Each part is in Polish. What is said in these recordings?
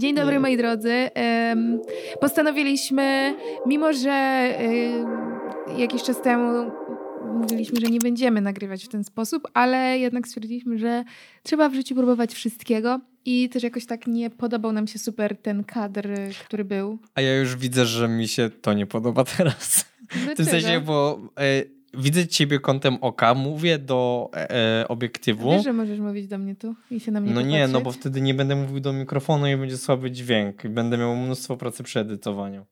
Dzień dobry, moi drodzy. Postanowiliśmy, mimo że jakiś czas temu mówiliśmy, że nie będziemy nagrywać w ten sposób, ale jednak stwierdziliśmy, że trzeba w życiu próbować wszystkiego. I też jakoś tak nie podobał nam się super ten kadr, który był. A ja już widzę, że mi się to nie podoba teraz. Dlaczego? W tym sensie, bo e, widzę ciebie kątem oka, mówię do e, e obiektywu. Wiesz, że możesz mówić do mnie tu i się na mnie No nie, no bo wtedy nie będę mówił do mikrofonu i będzie słaby dźwięk. I będę miał mnóstwo pracy przy edytowaniu.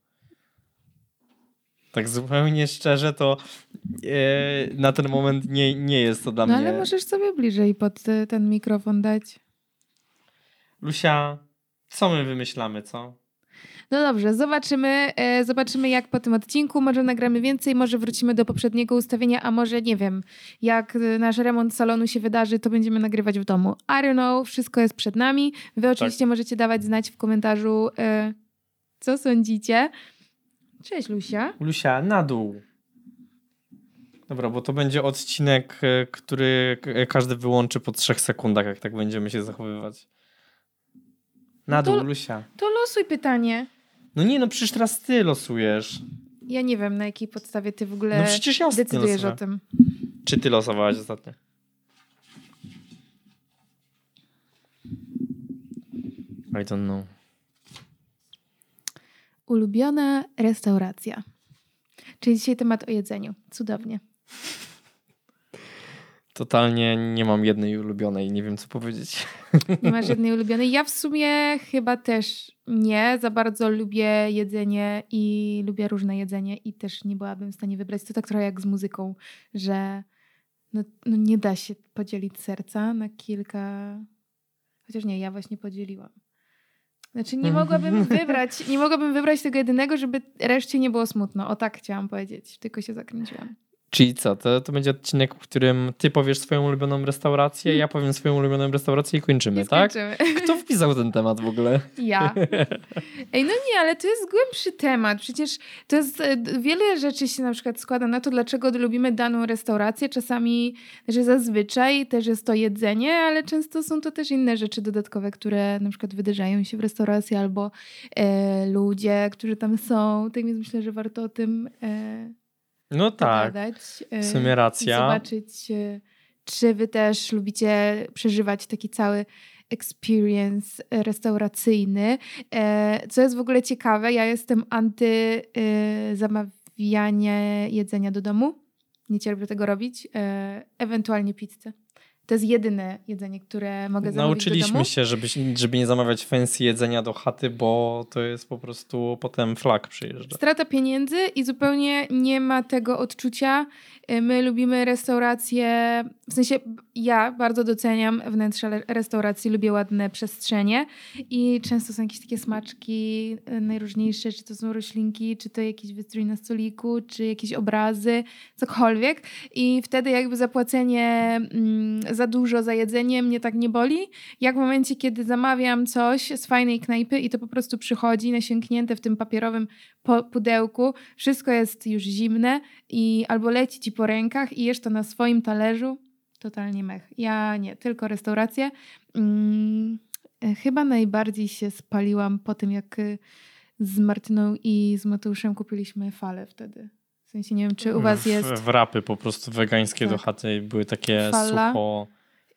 Tak zupełnie szczerze, to e, na ten moment nie, nie jest to dla no, mnie. No ale możesz sobie bliżej pod ten mikrofon dać. Lusia, co my wymyślamy, co? No dobrze, zobaczymy, e, zobaczymy jak po tym odcinku. Może nagramy więcej, może wrócimy do poprzedniego ustawienia, a może nie wiem, jak nasz remont salonu się wydarzy, to będziemy nagrywać w domu. I don't know, wszystko jest przed nami. Wy tak. oczywiście tak. możecie dawać znać w komentarzu, e, co sądzicie. Cześć Lusia. Lusia, na dół. Dobra, bo to będzie odcinek, e, który każdy wyłączy po trzech sekundach, jak tak będziemy się zachowywać. Na no dół, to, Lusia. To losuj pytanie. No nie, no przecież teraz ty losujesz. Ja nie wiem, na jakiej podstawie ty w ogóle no przecież ja decydujesz o tym. Czy ty losowałaś ostatnio? I don't know. Ulubiona restauracja. Czyli dzisiaj temat o jedzeniu. Cudownie. Totalnie nie mam jednej ulubionej, nie wiem co powiedzieć. Nie masz jednej ulubionej. Ja w sumie chyba też nie. Za bardzo lubię jedzenie i lubię różne jedzenie i też nie byłabym w stanie wybrać. To tak trochę jak z muzyką, że no, no nie da się podzielić serca na kilka. Chociaż nie, ja właśnie podzieliłam. Znaczy nie mogłabym wybrać, nie mogłabym wybrać tego jedynego, żeby reszcie nie było smutno. O tak chciałam powiedzieć, tylko się zakręciłam. Czyli co, to, to będzie odcinek, w którym ty powiesz swoją ulubioną restaurację, ja powiem swoją ulubioną restaurację i kończymy, I tak? Kto wpisał ten temat w ogóle? Ja. Ej, no nie, ale to jest głębszy temat. Przecież to jest, e, wiele rzeczy się na przykład składa na to, dlaczego lubimy daną restaurację. Czasami, że zazwyczaj też jest to jedzenie, ale często są to też inne rzeczy dodatkowe, które na przykład wydarzają się w restauracji albo e, ludzie, którzy tam są. Tak więc myślę, że warto o tym e, no tak. W sumie racja. Zobaczyć, e, czy wy też lubicie przeżywać taki cały experience restauracyjny. E, co jest w ogóle ciekawe, ja jestem anty e, zamawianie jedzenia do domu. Nie cierpię tego robić. Ewentualnie pizzę. To jest jedyne jedzenie, które mogę zamówić Nauczyliśmy do się, żeby, żeby nie zamawiać fancy jedzenia do chaty, bo to jest po prostu potem flag przyjeżdża. Strata pieniędzy i zupełnie nie ma tego odczucia, Y, my lubimy restauracje, w sensie ja bardzo doceniam wnętrze restauracji, lubię ładne przestrzenie i często są jakieś takie smaczki y, najróżniejsze, czy to są roślinki, czy to jakiś wystrój na stoliku, czy jakieś obrazy, cokolwiek. I wtedy jakby zapłacenie mm, za dużo za jedzenie mnie tak nie boli, jak w momencie, kiedy zamawiam coś z fajnej knajpy i to po prostu przychodzi nasięgnięte w tym papierowym pudełku, wszystko jest już zimne i albo leci ci po rękach i jesz to na swoim talerzu, totalnie mech. Ja nie, tylko restauracje. Hmm, chyba najbardziej się spaliłam po tym, jak y, z Martyną i z Mateuszem kupiliśmy falę wtedy. W sensie nie wiem, czy u was jest... Wrapy po prostu wegańskie tak. do chaty były takie Fala. sucho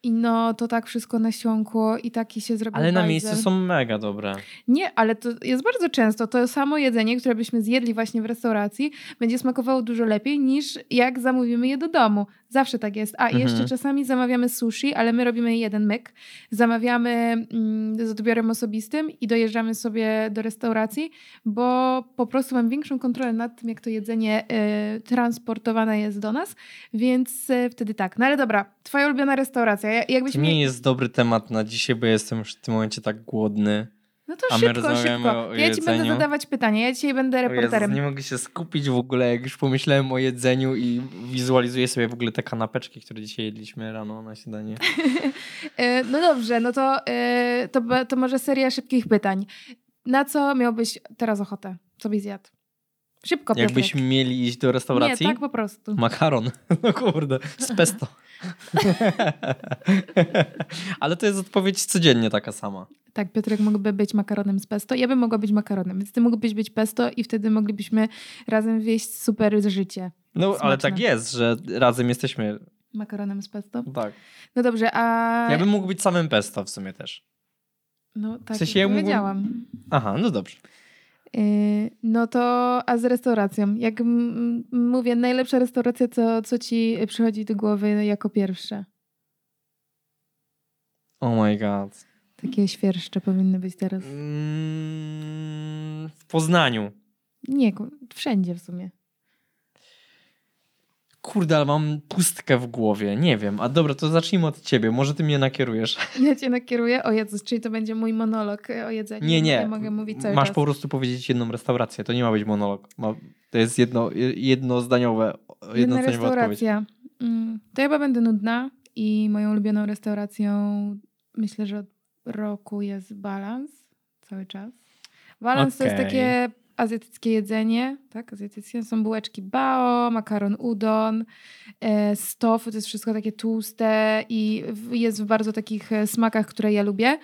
i no to tak wszystko nasiąkło i taki się zrobił Ale na miejscu są mega dobre. Nie, ale to jest bardzo często. To samo jedzenie, które byśmy zjedli właśnie w restauracji, będzie smakowało dużo lepiej niż jak zamówimy je do domu. Zawsze tak jest. A mhm. jeszcze czasami zamawiamy sushi, ale my robimy jeden myk. Zamawiamy mm, z odbiorem osobistym i dojeżdżamy sobie do restauracji, bo po prostu mam większą kontrolę nad tym, jak to jedzenie y, transportowane jest do nas, więc y, wtedy tak. No ale dobra, twoja ulubiona restauracja. Jakbyś to nie jest dobry temat na dzisiaj, bo jestem już w tym momencie tak głodny. No to A szybko, szybko. Ja ci będę zadawać pytania. Ja dzisiaj będę reporterem. Jezus, nie mogę się skupić w ogóle, jak już pomyślałem o jedzeniu i wizualizuję sobie w ogóle te kanapeczki, które dzisiaj jedliśmy rano na śniadanie. E, no dobrze, no to, e, to, to może seria szybkich pytań. Na co miałbyś teraz ochotę? Co byś zjadł? Szybko, Piotrek. Jakbyśmy mieli iść do restauracji? Nie, tak po prostu. Makaron. No kurde, z pesto. Ale to jest odpowiedź codziennie taka sama. Tak, Piotrek mógłby być makaronem z pesto. Ja bym mogła być makaronem, więc ty mógłbyś być pesto i wtedy moglibyśmy razem wieść super życie. No, Smaczne. ale tak jest, że razem jesteśmy. Makaronem z pesto? Tak. No dobrze, a... Ja bym mógł być samym pesto w sumie też. No tak, W sensie ja powiedziałam. Aha, no dobrze. Yy, no to, a z restauracją? Jak mówię, najlepsza restauracja, co, co ci przychodzi do głowy jako pierwsze? Oh my god. Takie świerszcze powinny być teraz. Mm, w Poznaniu. Nie, wszędzie w sumie. Kurde, ale mam pustkę w głowie. Nie wiem. A dobra, to zacznijmy od ciebie. Może ty mnie nakierujesz. Ja cię nakieruję. O Jezus, czyli to będzie mój monolog e, o jedzeniu. Nie, nie. Ja mogę mówić cały Masz czas. po prostu powiedzieć jedną restaurację. To nie ma być monolog. Ma, to jest jedno, jednozdaniowe, Jedna jednozdaniowa odpowiedź. restauracja. Mm, To ja chyba będę nudna i moją ulubioną restauracją myślę, że od roku jest balans cały czas. Balans to jest takie azjatyckie jedzenie, tak? Azjatyckie są bułeczki bao, makaron udon, e, z tofu, to jest wszystko takie tłuste i jest w bardzo takich e, smakach, które ja lubię.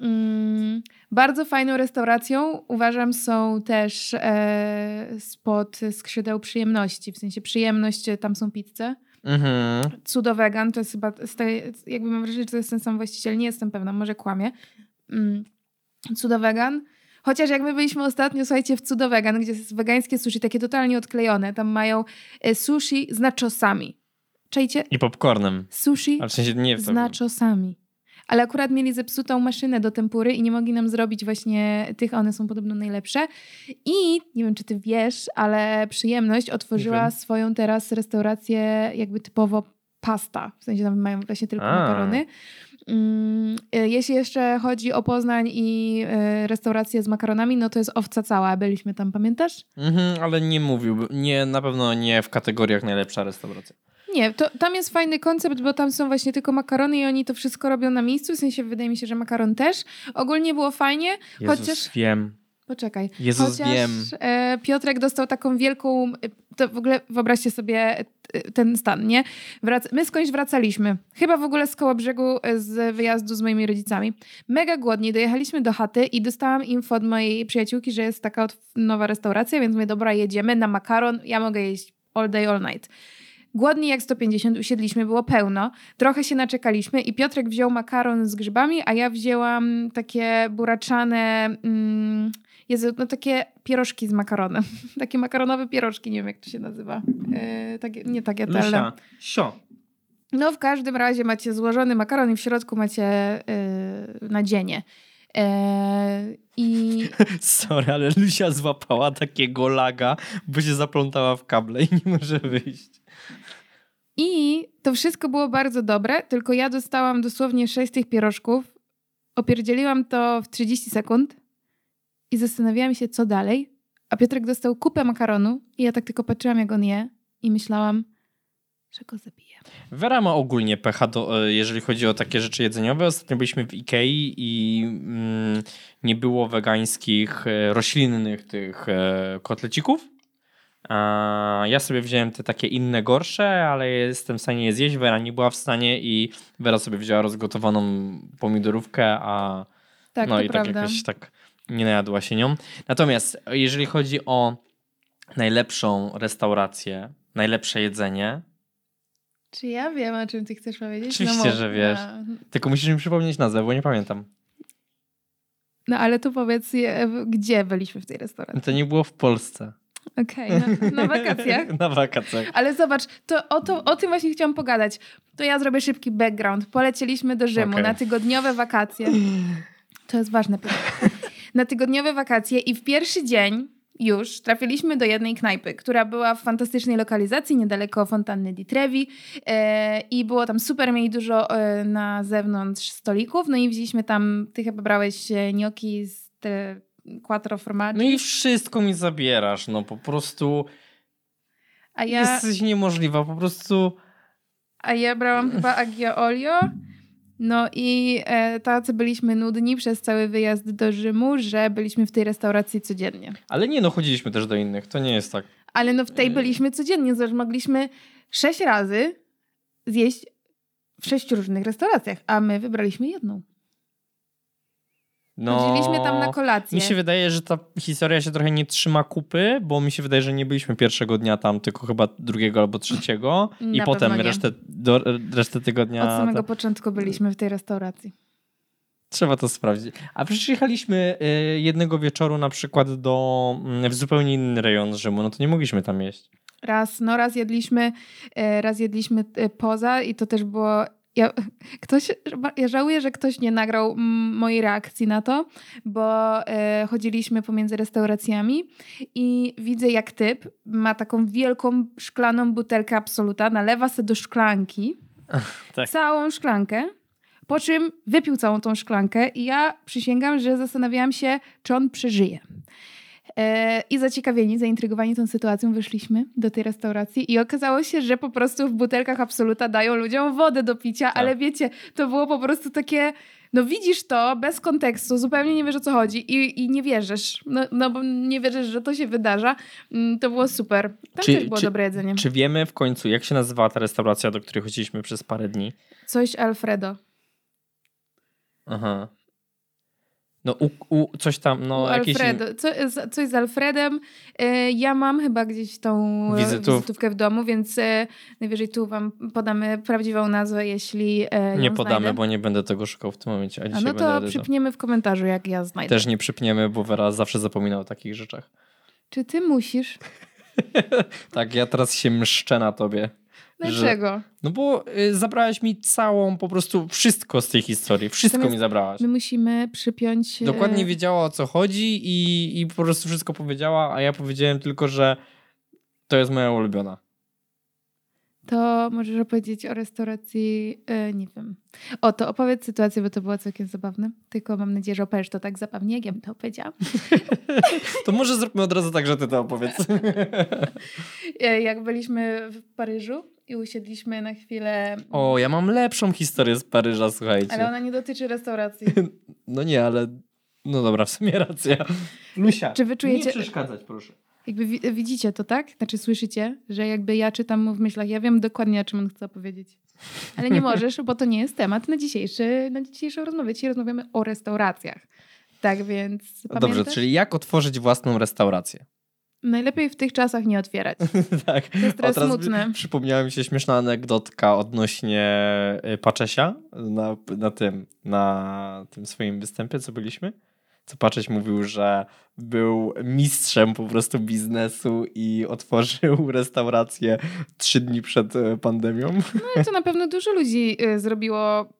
Mm, bardzo fajną restauracją uważam są też e, spod skrzydeł przyjemności, w sensie przyjemność, tam są pizze. Mhm. Cudo Vegan to jest chyba, z tej, jakby mam wrażenie, że to jest ten sam właściciel, nie jestem pewna, może kłamie. Mm. Cudo Vegan. Chociaż jak my byliśmy ostatnio, słuchajcie, w Cudo Vegan, gdzie jest wegańskie sushi, takie totalnie odklejone, tam mają e, sushi z nachosami. Czajcie? I popcornem. Sushi Ale w sensie nie w z to. Ale akurat mieli zepsutą maszynę do tempury i nie mogli nam zrobić właśnie tych, one są podobno najlepsze. I nie wiem, czy ty wiesz, ale przyjemność otworzyła swoją teraz restaurację jakby typowo pasta. W sensie tam mają właśnie tylko A. makarony. Mm, y, Jeśli jeszcze chodzi o Poznań i y, restaurację z makaronami, no to jest owca cała. Byliśmy tam, pamiętasz? Mhm, ale nie mówiłbym. Nie, na pewno nie w kategoriach najlepsza restauracja. Nie, to, tam jest fajny koncept, bo tam są właśnie tylko makarony i oni to wszystko robią na miejscu. W sensie wydaje mi się, że makaron też. Ogólnie było fajnie, Jezus, chociaż... wiem. Poczekaj. Jezus, Chociaż wiem. e, Piotrek dostał taką wielką. e, To w ogóle wyobraźcie sobie e, ten stan, nie? Wrac my skądś wracaliśmy. Chyba w ogóle z koło brzegu z wyjazdu z moimi rodzicami. Mega głodni. Dojechaliśmy do chaty i dostałam info od mojej przyjaciółki, że jest taka nowa restauracja, więc my dobra, jedziemy na makaron. Ja mogę jeść all day, all night. Głodni jak 150, usiedliśmy, było pełno. Trochę się naczekaliśmy i Piotrek wziął makaron z grzybami, a ja wzięłam takie buraczane, mm, Jezu, no takie pierożki z makaronem. takie makaronowe pierożki, nie wiem jak to się nazywa. E, takie, nie takie tele. Lusia, sio. No w każdym razie macie złożony makaron i w środku macie e, nadzienie. E, I Sorry, ale Lusia złapała takiego laga, bo się zaplątała w kable i nie może wyjść. I to wszystko było bardzo dobre, tylko ja dostałam dosłownie sześć tych pierożków. Opierdzieliłam to w 30 sekund i zastanawiałam się, co dalej. A Piotrek dostał kupę makaronu i ja tak tylko patrzyłam, jak on je i myślałam, że go zabiję. Wera ma ogólnie pecha, do, e, jeżeli chodzi o takie rzeczy jedzeniowe. Ostatnio byliśmy w Ikei i mm, nie było wegańskich, e, roślinnych tych e, kotlecików. Ja sobie wziąłem te takie inne, gorsze, ale jestem w stanie je zjeść. Wera nie była w stanie i Wera sobie wzięła rozgotowaną pomidorówkę, a Tak, no i prawda. tak jakoś tak nie najadła się nią. Natomiast jeżeli chodzi o najlepszą restaurację, najlepsze jedzenie, Czy ja wiem, o czym ty chcesz powiedzieć? Oczywiście, mów. że wiesz. No, tylko musisz mi przypomnieć nazwę, bo nie pamiętam. no ale to powiedz, gdzie byliśmy w tej restauracji? To nie było w Polsce. Okej, na, na wakacjach. Na wakacjach. Ale zobacz, to o, to o tym właśnie chciałam pogadać. To ja zrobię szybki background. Polecieliśmy do Rzymu Okej. na tygodniowe wakacje. To jest ważne pytanie. Na tygodniowe wakacje i w pierwszy dzień już trafiliśmy do jednej knajpy, która była w fantastycznej lokalizacji, niedaleko fontanny di Trevi e, i było tam super, mieli dużo e, na zewnątrz stolików, no i wzięliśmy tam, ty chyba brałeś e, gnocchi z te quattro formaggi, No i wszystko mi zabierasz, no po prostu a ja... jesteś niemożliwa, po prostu A ja brałam chyba Agia Olio. No i e, tacy byliśmy nudni przez cały wyjazd do Rzymu, że byliśmy w tej restauracji codziennie. ale nie no, chodziliśmy też do innych, to nie jest tak. Ale no w tej Yy. byliśmy codziennie, zresztą mogliśmy sześć razy zjeść w sześciu różnych restauracjach, a my wybraliśmy jedną. No, Chodziliśmy tam na kolację. Mi się wydaje, że ta historia się trochę nie trzyma kupy, bo mi się wydaje, że nie byliśmy pierwszego dnia tam, tylko chyba drugiego albo trzeciego i Na potem resztę, do, resztę tygodnia... Od samego początku byliśmy w tej restauracji. Trzeba to sprawdzić. A przecież jechaliśmy y, jednego wieczoru na przykład do, mm, w zupełnie inny rejon Rzymu, no to nie mogliśmy tam jeść. Raz, no raz jedliśmy, e, raz jedliśmy e, poza i to też było... Ja, ktoś, ja żałuję, że ktoś nie nagrał mm, mojej reakcji na to, bo e, chodziliśmy pomiędzy restauracjami i widzę jak typ ma taką wielką szklaną butelkę Absoluta, nalewa sobie do szklanki, Tak. całą szklankę, po czym wypił całą tą szklankę i ja przysięgam, że zastanawiałam się, czy on przeżyje. E, I zaciekawieni, zaintrygowani tą sytuacją wyszliśmy do tej restauracji i okazało się, że po prostu w butelkach Absoluta dają ludziom wodę do picia, ale wiecie, to było po prostu takie, no widzisz to bez kontekstu, zupełnie nie wiesz o co chodzi i, i nie wierzysz, no, no bo nie wierzysz, że to się wydarza. Mm, To było super. Tam Czy- też było czy- dobre jedzenie. Czy wiemy w końcu, jak się nazywała ta restauracja, do której chodziliśmy przez parę dni? Coś Alfredo. Aha. No, u, u, coś tam, no, U jakieś... Alfredo. Co, coś z Alfredem. E, Ja mam chyba gdzieś tą e, Wizytów. wizytówkę w domu, więc e, najwyżej tu wam podamy prawdziwą nazwę, jeśli Nie podamy, znajdę. bo nie będę tego szukał w tym momencie, a A no to przypniemy w komentarzu, jak ja znajdę. Też nie przypniemy, bo Wera zawsze zapomina o takich rzeczach. Czy ty musisz? Tak, ja teraz się mszczę na tobie. Że- Dlaczego? No bo y, zabrałaś mi całą, po prostu wszystko z tej historii. Wszystko Natomiast mi zabrałaś. My musimy przypiąć... e, Dokładnie wiedziała o co chodzi i, i po prostu wszystko powiedziała, a ja powiedziałem tylko, że to jest moja ulubiona. To możesz opowiedzieć o restauracji, e, nie wiem. O, to opowiedz sytuację, bo to było całkiem zabawne. Tylko mam nadzieję, że opowiesz to tak zabawnie, jak ja bym to opowiedziała. To może zróbmy od razu tak, że ty to opowiedz. E, Jak byliśmy w Paryżu i usiedliśmy na chwilę... O, ja mam lepszą historię z Paryża, słuchajcie. Ale ona nie dotyczy restauracji. No nie, ale... No dobra, w sumie racja. Lusia, Czy wy czujecie- nie przeszkadzać, proszę. Jakby wi- widzicie to, tak? Znaczy słyszycie, że jakby ja czytam mu w myślach, ja wiem dokładnie, o czym on chce powiedzieć. Ale nie możesz, bo to nie jest temat na, dzisiejszy, na dzisiejszą rozmowę. Dzisiaj rozmawiamy o restauracjach. Tak więc No Dobrze, pamiętasz? czyli jak otworzyć własną restaurację? Najlepiej w tych czasach nie otwierać. tak. To jest teraz smutne. Przypomniała mi się śmieszna anegdotka odnośnie y, Paczesia na, na tym, na tym swoim występie, co byliśmy. Co Paczeć mówił, że był mistrzem po prostu biznesu i otworzył restaurację trzy dni przed y, pandemią. No i to na pewno dużo ludzi y, zrobiło,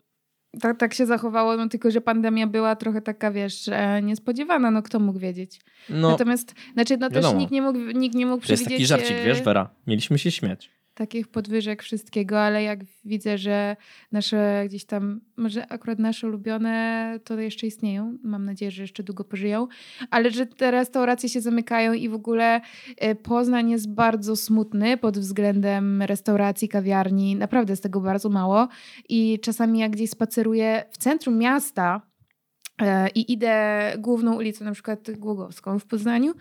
tak, tak się zachowało, no tylko, że pandemia była trochę taka, wiesz, niespodziewana, no kto mógł wiedzieć. No, Natomiast, znaczy, no też wiadomo. nikt nie mógł, nikt nie mógł to jest przewidzieć... taki żarcik, e, wiesz, Wera? Mieliśmy się śmiać. Takich podwyżek wszystkiego, ale jak widzę, że nasze gdzieś tam, może akurat nasze ulubione to jeszcze istnieją, mam nadzieję, że jeszcze długo pożyją, ale że te restauracje się zamykają i w ogóle e, Poznań jest bardzo smutny pod względem restauracji, kawiarni, naprawdę jest tego bardzo mało. I czasami jak gdzieś spaceruję w centrum miasta, i idę główną ulicą, na przykład Głogowską w Poznaniu,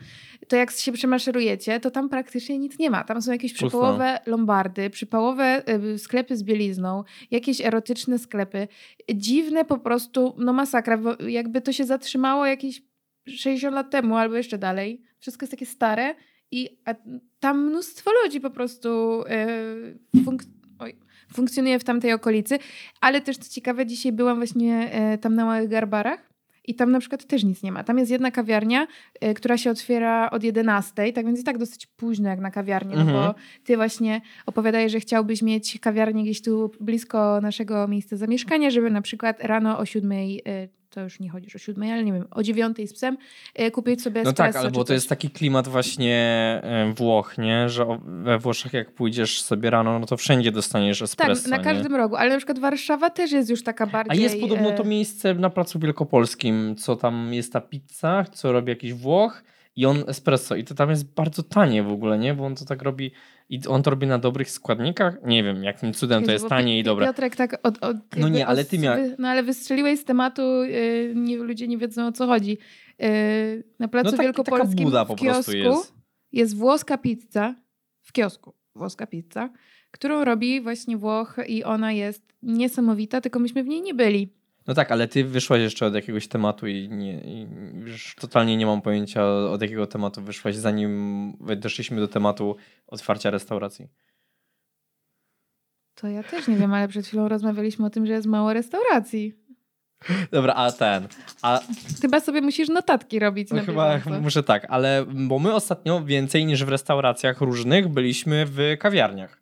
to jak się przemaszerujecie, to tam praktycznie nic nie ma. Tam są jakieś przypałowe lombardy, przypałowe y, sklepy z bielizną, jakieś erotyczne sklepy. Dziwne po prostu, no masakra. bo Jakby to się zatrzymało jakieś 60 lat temu albo jeszcze dalej. Wszystko jest takie stare i tam mnóstwo ludzi po prostu y, funk oj, funkcjonuje w tamtej okolicy. Ale też co ciekawe, dzisiaj byłam właśnie y, tam na Małych Garbarach i tam na przykład też nic nie ma. Tam jest jedna kawiarnia, y, która się otwiera od 11, tak więc i tak dosyć późno jak na kawiarnię, no Mhm. bo ty właśnie opowiadałeś, że chciałbyś mieć kawiarnię gdzieś tu blisko naszego miejsca zamieszkania, żeby na przykład rano o 7, y, to już nie chodzisz o 7, ale nie wiem, o 9 z psem y, kupić sobie No tak, ale czy bo to jest taki klimat właśnie e, Włoch, nie? Że we Włoszech jak pójdziesz sobie rano, no to wszędzie dostaniesz Tak, espresso, na nie? każdym rogu, ale na przykład Warszawa też jest już taka A bardziej... jest podobno e, to miejsce na Placu Wielkopolskim, co tam jest ta pizza, co robi jakiś Włoch i on espresso. I to tam jest bardzo tanie w ogóle, nie? Bo on to tak robi i on to robi na dobrych składnikach. Nie wiem, jakim cudem to Jezu, jest tanie i dobre. Piotrek tak od, od, No nie, ale ty os- mia- wy- No ale wystrzeliłeś z tematu, yy, nie, ludzie nie wiedzą o co chodzi. Yy, na Placu No tak, Wielkopolskim buda w po prostu kiosku jest. jest włoska pizza, w kiosku włoska pizza, którą robi właśnie Włoch i ona jest niesamowita, tylko myśmy w niej nie byli. No tak, ale ty wyszłaś jeszcze od jakiegoś tematu i, nie, i już totalnie nie mam pojęcia od jakiego tematu wyszłaś, zanim doszliśmy do tematu otwarcia restauracji. To ja też nie wiem, ale przed chwilą rozmawialiśmy o tym, że jest mało restauracji. Dobra, a ten. A... Chyba sobie musisz notatki robić. No chyba bieżąco. muszę tak, ale bo my ostatnio więcej niż w restauracjach różnych byliśmy w kawiarniach.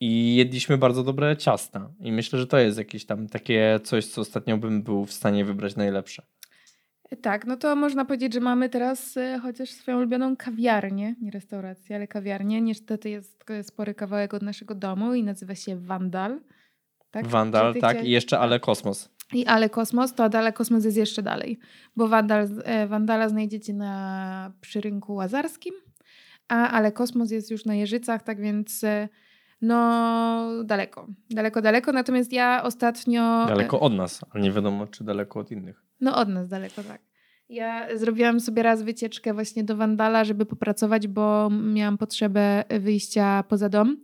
I jedliśmy bardzo dobre ciasta. I myślę, że to jest jakieś tam takie coś, co ostatnio bym był w stanie wybrać najlepsze. Tak, no to można powiedzieć, że mamy teraz y, chociaż swoją ulubioną kawiarnię, nie restaurację, ale kawiarnię. Niestety jest spory kawałek od naszego domu i nazywa się Vandal. Tak? Vandal, tak, i jeszcze Ale Kosmos. I Ale Kosmos, to Ale Kosmos jest jeszcze dalej, bo Vandal, e, Vandala znajdziecie na przy rynku łazarskim, a Ale Kosmos jest już na Jeżycach, tak więc e, no daleko, daleko, daleko. Natomiast ja ostatnio... Daleko od nas, ale nie wiadomo, czy daleko od innych. No od nas daleko, tak. Ja zrobiłam sobie raz wycieczkę właśnie do Wandala, żeby popracować, bo miałam potrzebę wyjścia poza dom.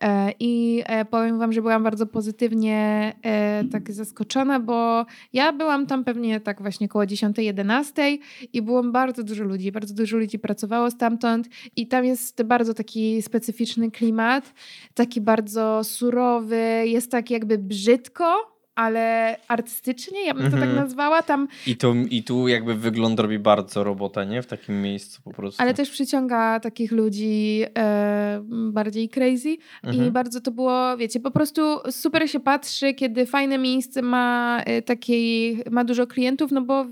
E, I e, powiem Wam, że byłam bardzo pozytywnie e, tak zaskoczona, bo ja byłam tam pewnie tak właśnie koło 10-11 i było bardzo dużo ludzi. Bardzo dużo ludzi pracowało stamtąd i tam jest bardzo taki specyficzny klimat, taki bardzo surowy, jest tak jakby brzydko, ale artystycznie, ja bym to tak mhm. nazwała. Tam... I, to, I tu jakby wygląd robi bardzo robotę, nie? W takim miejscu po prostu. Ale też przyciąga takich ludzi e, bardziej crazy mhm. i bardzo to było, wiecie, po prostu super się patrzy, kiedy fajne miejsce ma e, takiej, ma dużo klientów, no bo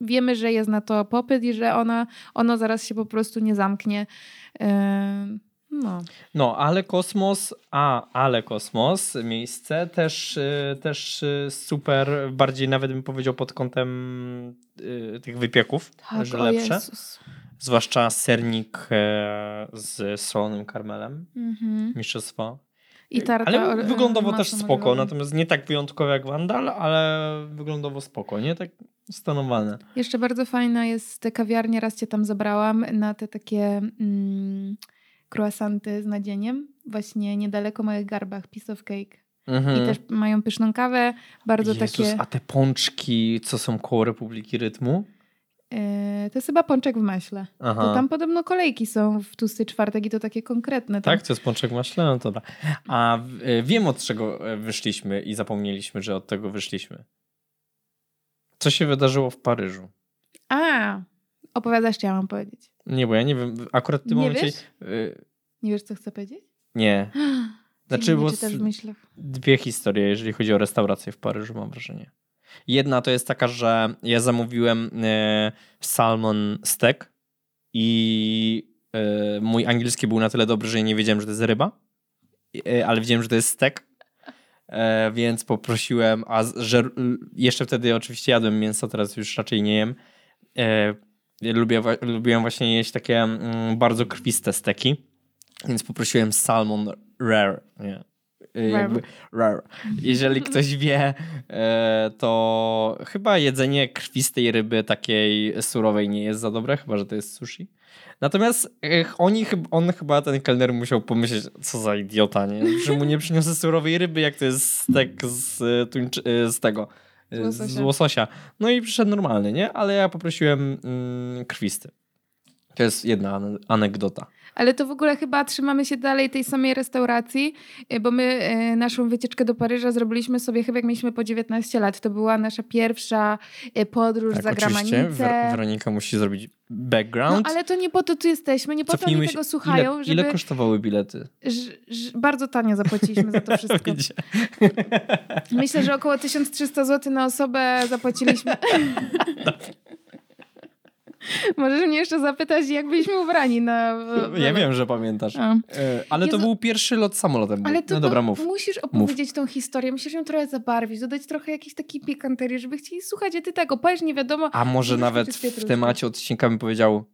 wiemy, że jest na to popyt i że ona, ono zaraz się po prostu nie zamknie. E, no. no, ale kosmos, a ale kosmos, miejsce też, y, też y, super, bardziej nawet bym powiedział pod kątem y, tych wypieków, tak, że lepsze. Jezus. Zwłaszcza sernik e, z solonym karmelem, mhm. mistrzostwa. I tarta ale wyglądowo też spoko, natomiast nie tak wyjątkowo jak Vandal, ale wyglądowo spoko, nie tak stanowane. Jeszcze bardzo fajna jest te kawiarnie, raz cię tam zabrałam na te takie... Mm, croissanty z nadzieniem, właśnie niedaleko małych garbach, piece of cake. Mhm. I też mają pyszną kawę, bardzo Jezus, takie... a te pączki, co są koło Republiki Rytmu? Yy, to jest chyba pączek w maśle. Aha. To tam podobno kolejki są w tłusty czwartek i to takie konkretne. Tam. Tak, to jest pączek w maśle? No to da. A y, wiem od czego e, wyszliśmy i zapomnieliśmy, że od tego wyszliśmy. Co się wydarzyło w Paryżu? A, opowiadasz, mam powiedzieć. Nie, bo ja nie wiem, akurat w tym nie momencie... Wiesz? Y, nie wiesz, co chcę powiedzieć? Nie. Znaczy, bo dwie historie, jeżeli chodzi o restaurację w Paryżu, mam wrażenie. Jedna to jest taka, że ja zamówiłem e, salmon steak i e, mój angielski był na tyle dobry, że nie wiedziałem, że to jest ryba, e, ale wiedziałem, że to jest steak. E, więc poprosiłem, a że jeszcze wtedy oczywiście jadłem mięso, teraz już raczej nie jem. E, lubię, lubiłem właśnie jeść takie mm, bardzo krwiste steki, więc poprosiłem salmon rare. Nie. Jakby, rare. Jeżeli ktoś wie, e, to chyba jedzenie krwistej ryby takiej surowej nie jest za dobre, chyba że to jest sushi. Natomiast oni, on chyba, ten kelner musiał pomyśleć, co za idiota, nie? że mu nie przyniosę surowej ryby, jak to jest stek z, z tego, z łososia. No i przyszedł normalny, nie? Ale ja poprosiłem mm, krwisty. To jest jedna anegdota. Ale to w ogóle chyba trzymamy się dalej tej samej restauracji, y, bo my y, naszą wycieczkę do Paryża zrobiliśmy sobie chyba jak mieliśmy po 19 lat. To była nasza pierwsza y, podróż tak, za granicę. Weronika musi zrobić background. No ale to nie po to tu jesteśmy, nie po to oni tego słuchają. Ile, żeby... ile kosztowały bilety? Bardzo tanio zapłaciliśmy za to wszystko. Myślę, że około 1300 zł na osobę zapłaciliśmy. Możesz mnie jeszcze zapytać, jak byliśmy ubrani na... Ja wiem, że pamiętasz. A. E, ale to był pierwszy lot samolotem. Ale to, no dobra, mów. musisz opowiedzieć mów. tą historię, musisz ją trochę zabarwić, dodać trochę jakiejś takiej piekanterii, żeby chcieli słuchać, a ty tego powiesz, nie wiadomo. A może nawet w temacie odcinka bym powiedział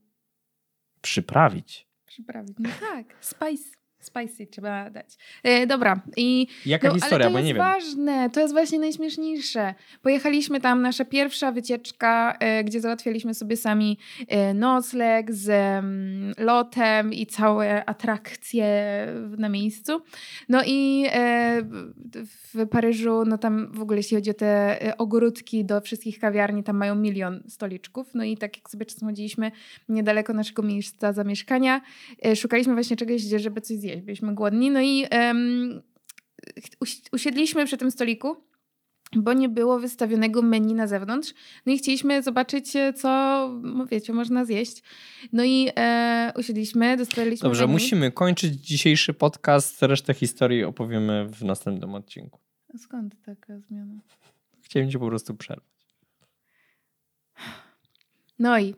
przyprawić. Przyprawić, no tak. Spice. Spicy trzeba dać. E, dobra. I, Jaka no, historia, to bo nie jest wiem. ważne. To jest właśnie najśmieszniejsze. Pojechaliśmy tam, nasza pierwsza wycieczka, e, gdzie załatwialiśmy sobie sami e, nocleg z mm, lotem i całe atrakcje na miejscu. No i e, w Paryżu, no tam w ogóle jeśli chodzi o te e, ogródki do wszystkich kawiarni, tam mają milion stoliczków. No i tak jak sobie czasem chodziliśmy niedaleko naszego miejsca zamieszkania, e, szukaliśmy właśnie czegoś, żeby coś zjeść. Byliśmy głodni. No i usi- usiedliśmy przy tym stoliku, bo nie było wystawionego menu na zewnątrz. No i chcieliśmy zobaczyć, e, co, wiecie, można zjeść. No i e, usiedliśmy, dostaliśmy Dobrze, menu. musimy kończyć dzisiejszy podcast. Resztę historii opowiemy w następnym odcinku. A Skąd taka zmiana? Chciałem ci po prostu przerwać. No i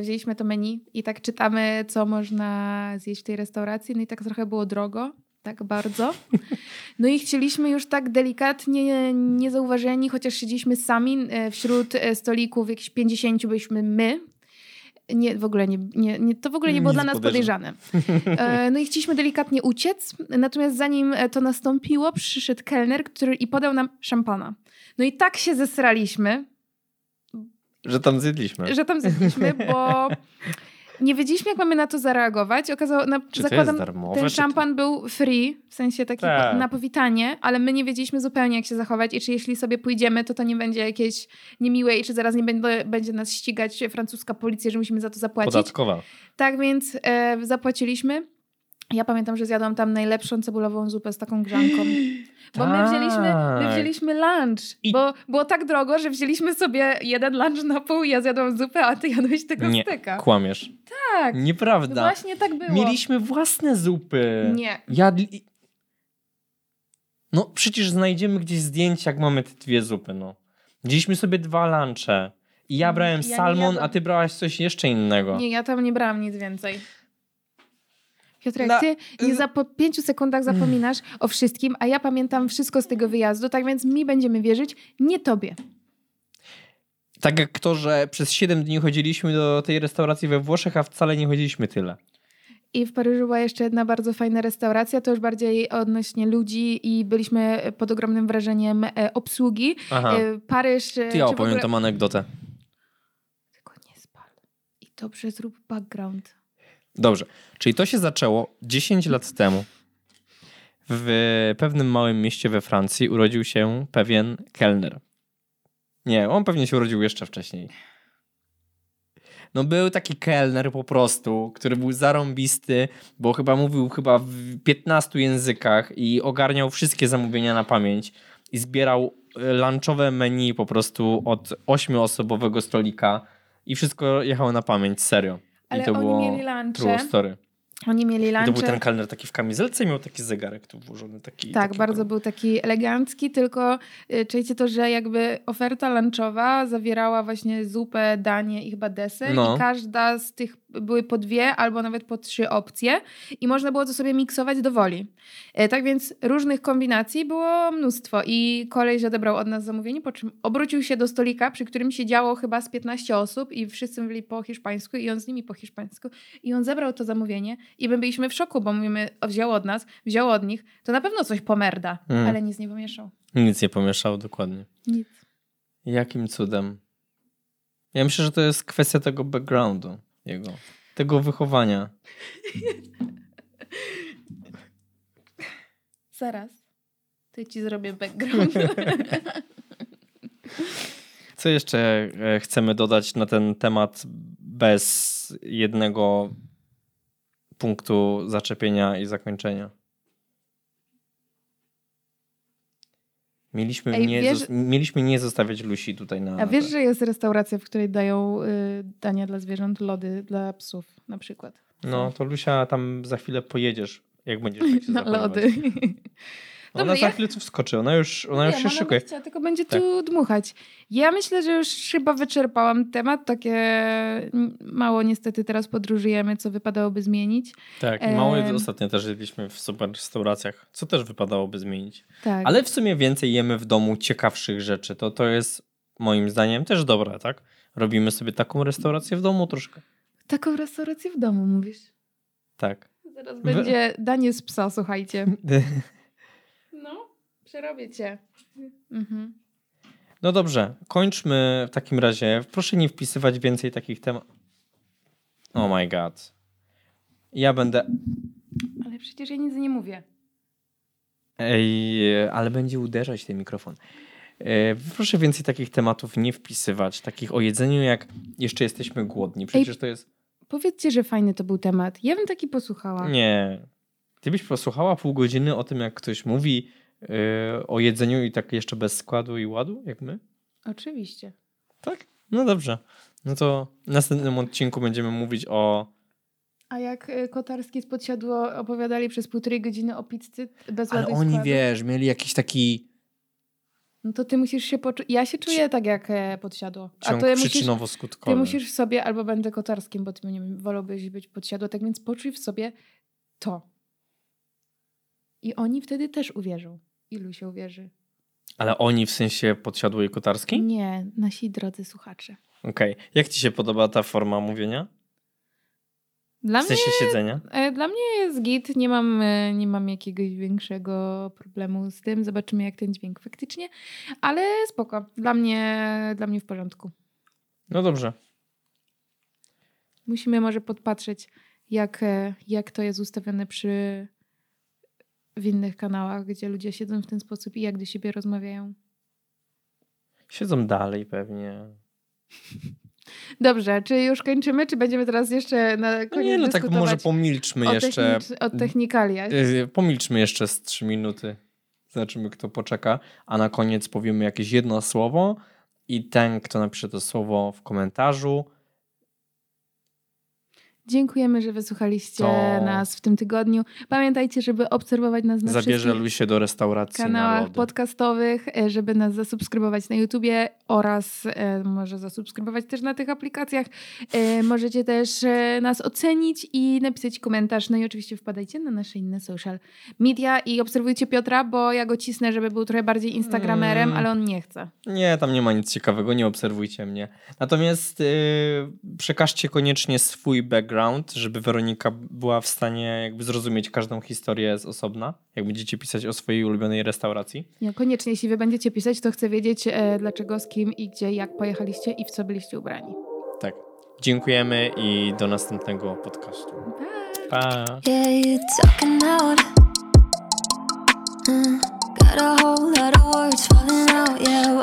wzięliśmy to menu i tak czytamy, co można zjeść w tej restauracji. No i tak trochę było drogo, tak bardzo. No i chcieliśmy już tak delikatnie, niezauważeni, chociaż siedzieliśmy sami e, wśród e, stolików, jakieś 50 byliśmy my. Nie, w ogóle nie, nie, nie, to w ogóle nie było Nic dla nas podejrzane. E, No i chcieliśmy delikatnie uciec, natomiast zanim e, to nastąpiło, przyszedł kelner który, i podał nam szampana. No i tak się zesraliśmy, Że tam zjedliśmy. że tam zjedliśmy, bo nie wiedzieliśmy, jak mamy na to zareagować. Okazało, na, Czy to zakładam, jest darmowe? ten to- szampan był free, w sensie taki Tak. na powitanie, ale my nie wiedzieliśmy zupełnie, jak się zachować i czy jeśli sobie pójdziemy, to to nie będzie jakieś niemiłe i czy zaraz nie będzie, będzie nas ścigać francuska policja, że musimy za to zapłacić. Podatkowa. Tak więc e, zapłaciliśmy. Ja pamiętam, że zjadłam tam najlepszą cebulową zupę z taką grzanką. Bo my wzięliśmy, my Tak. wzięliśmy lunch, I- bo było tak drogo, że wzięliśmy sobie jeden lunch na pół, ja zjadłam zupę, a ty jadłeś tego Nie, steka. Kłamiesz. Tak, Nieprawda. właśnie tak było. Mieliśmy własne zupy. Nie. Jadli... No przecież znajdziemy gdzieś zdjęcia, jak mamy te dwie zupy, no. Wzięliśmy sobie dwa lunche. I ja brałem Ja salmon, jadłam. a ty brałaś coś jeszcze innego. Nie, ja tam nie brałam nic więcej. Piotrek, Na- ty nie za po pięciu sekundach zapominasz o wszystkim, a ja pamiętam wszystko z tego wyjazdu, tak więc mi będziemy wierzyć, nie tobie. Tak jak to, że przez 7 dni chodziliśmy do tej restauracji we Włoszech, a wcale nie chodziliśmy tyle. I w Paryżu była jeszcze jedna bardzo fajna restauracja, to już bardziej odnośnie ludzi i byliśmy pod ogromnym wrażeniem e, obsługi. Aha. E, Paryż... e, Ty ja opowiem ogóle- tą anegdotę. Tylko nie spal. I dobrze zrób background. Dobrze. Czyli to się zaczęło 10 lat temu. W pewnym małym mieście we Francji urodził się pewien kelner. Nie, on pewnie się urodził jeszcze wcześniej. No był taki kelner po prostu, który był zarąbisty, bo chyba mówił chyba w 15 językach i ogarniał wszystkie zamówienia na pamięć i zbierał e, lunchowe menu po prostu od ośmioosobowego stolika i wszystko jechało na pamięć, serio. Ale I to oni było mieli true lunche. story. Oni mieli I to był lunche. ten kelner taki w kamizelce i miał taki zegarek tu włożony. Taki, Tak, taki bardzo był taki elegancki, tylko y, czujcie to, że jakby oferta lunchowa zawierała właśnie zupę, danie i chyba deser No. i każda z tych były po dwie albo nawet po trzy opcje i można było to sobie miksować do woli. E, Tak więc różnych kombinacji było mnóstwo i koleś odebrał od nas zamówienie, po czym obrócił się do stolika, przy którym siedziało chyba z 15 osób i wszyscy mówili po hiszpańsku i on z nimi po hiszpańsku i on zebrał to zamówienie i my byliśmy w szoku, bo mówimy, wziął od nas, wziął od nich, to na pewno coś pomerda, Mm. ale nic nie pomieszał. Nic nie pomieszał dokładnie. Nic. Jakim cudem? Ja myślę, że to jest kwestia tego backgroundu jego. Tego wychowania. Zaraz. To ci zrobię background. Co jeszcze e, chcemy dodać na ten temat bez jednego punktu zaczepienia i zakończenia? Mieliśmy, Ej, nie, wiesz- mieliśmy nie zostawiać Lusi tutaj na. A wiesz, że jest restauracja, w której dają y, dania dla zwierząt, lody dla psów na przykład. No, to Lusia tam za chwilę pojedziesz, jak będziesz tak się Na zachowywać. Ona Dobrze, za ja- chwilę tu wskoczy, ona już, ona już Nie, się ona szykuje. chce, tylko będzie Tak. tu dmuchać. Ja myślę, że już chyba wyczerpałam temat. Takie mało niestety teraz podróżujemy, co wypadałoby zmienić. Tak, mało Em. ostatnio też jedliśmy w super restauracjach, co też wypadałoby zmienić. Tak. Ale w sumie więcej jemy w domu ciekawszych rzeczy. To, to jest moim zdaniem też dobre, tak? Robimy sobie taką restaurację w domu troszkę. Taką restaurację w domu mówisz. Tak. Zaraz będzie danie z psa, słuchajcie. No, przerobię cię. Mhm. No dobrze, kończmy w takim razie. Proszę nie wpisywać więcej takich tematów. Oh my god. Ja będę. Ale przecież ja nic nie mówię. Ej, ale będzie uderzać ten mikrofon. E, Proszę więcej takich tematów nie wpisywać, takich o jedzeniu, jak jeszcze jesteśmy głodni. Przecież to jest. Powiedzcie, że fajny to był temat. Ja bym taki posłuchała. Nie. Ty byś posłuchała pół godziny o tym, jak ktoś mówi o jedzeniu i tak jeszcze bez składu i ładu, jak my? Oczywiście. Tak? No dobrze. No to w następnym odcinku będziemy mówić o. A jak y, Kotarski z Podsiadło opowiadali przez półtorej godziny o pizzy bez Ale oni składu, wiesz, mieli jakiś taki no to ty musisz się poczuć... Ja się czuję tak jak e, Podsiadło. A to przyczynowo-skutkowy. ty musisz w sobie, albo będę Kotarskim, bo ty nie wiem, wolałbyś być Podsiadło, tak więc poczuj w sobie to. I oni wtedy też uwierzą. Ilu się uwierzy? Ale oni w sensie podsiadło i kotarski? Nie, nasi drodzy słuchacze. Okej. Jak ci się podoba ta forma mówienia? Dla W sensie siedzenia? E, Dla mnie jest git, nie mam, e, nie mam jakiegoś większego problemu z tym. Zobaczymy, jak ten dźwięk faktycznie, ale spoko. Dla mnie, dla mnie w porządku. No dobrze. Musimy może podpatrzeć, jak, e, jak to jest ustawione przy w innych kanałach, gdzie ludzie siedzą w ten sposób i jak do siebie rozmawiają. Siedzą dalej pewnie. Dobrze, czy już kończymy, czy będziemy teraz jeszcze na No koniec nie, no tak może pomilczmy o, jeszcze. technicz- o technikaliach? y, Pomilczmy jeszcze z trzy minuty. Zobaczymy, kto poczeka. A na koniec powiemy jakieś jedno słowo i ten, kto napisze to słowo w komentarzu, Dziękujemy, że wysłuchaliście To- nas w tym tygodniu. Pamiętajcie, żeby obserwować nas na zabierze Lusię do restauracji na kanałach podcastowych, e, żeby nas zasubskrybować na YouTubie oraz e, może zasubskrybować też na tych aplikacjach. E, możecie też e, nas ocenić i napisać komentarz. No i oczywiście wpadajcie na nasze inne social media i obserwujcie Piotra, bo ja go cisnę, żeby był trochę bardziej instagramerem, Mm. ale on nie chce. Nie, tam nie ma nic ciekawego, nie obserwujcie mnie. Natomiast yy, przekażcie koniecznie swój background, background, żeby Weronika była w stanie jakby zrozumieć każdą historię z osobna, jak będziecie pisać o swojej ulubionej restauracji? No koniecznie, jeśli wy będziecie pisać, to chcę wiedzieć e, dlaczego, z kim i gdzie, jak pojechaliście i w co byliście ubrani. Tak. Dziękujemy i do następnego podcastu. Pa. Yeah,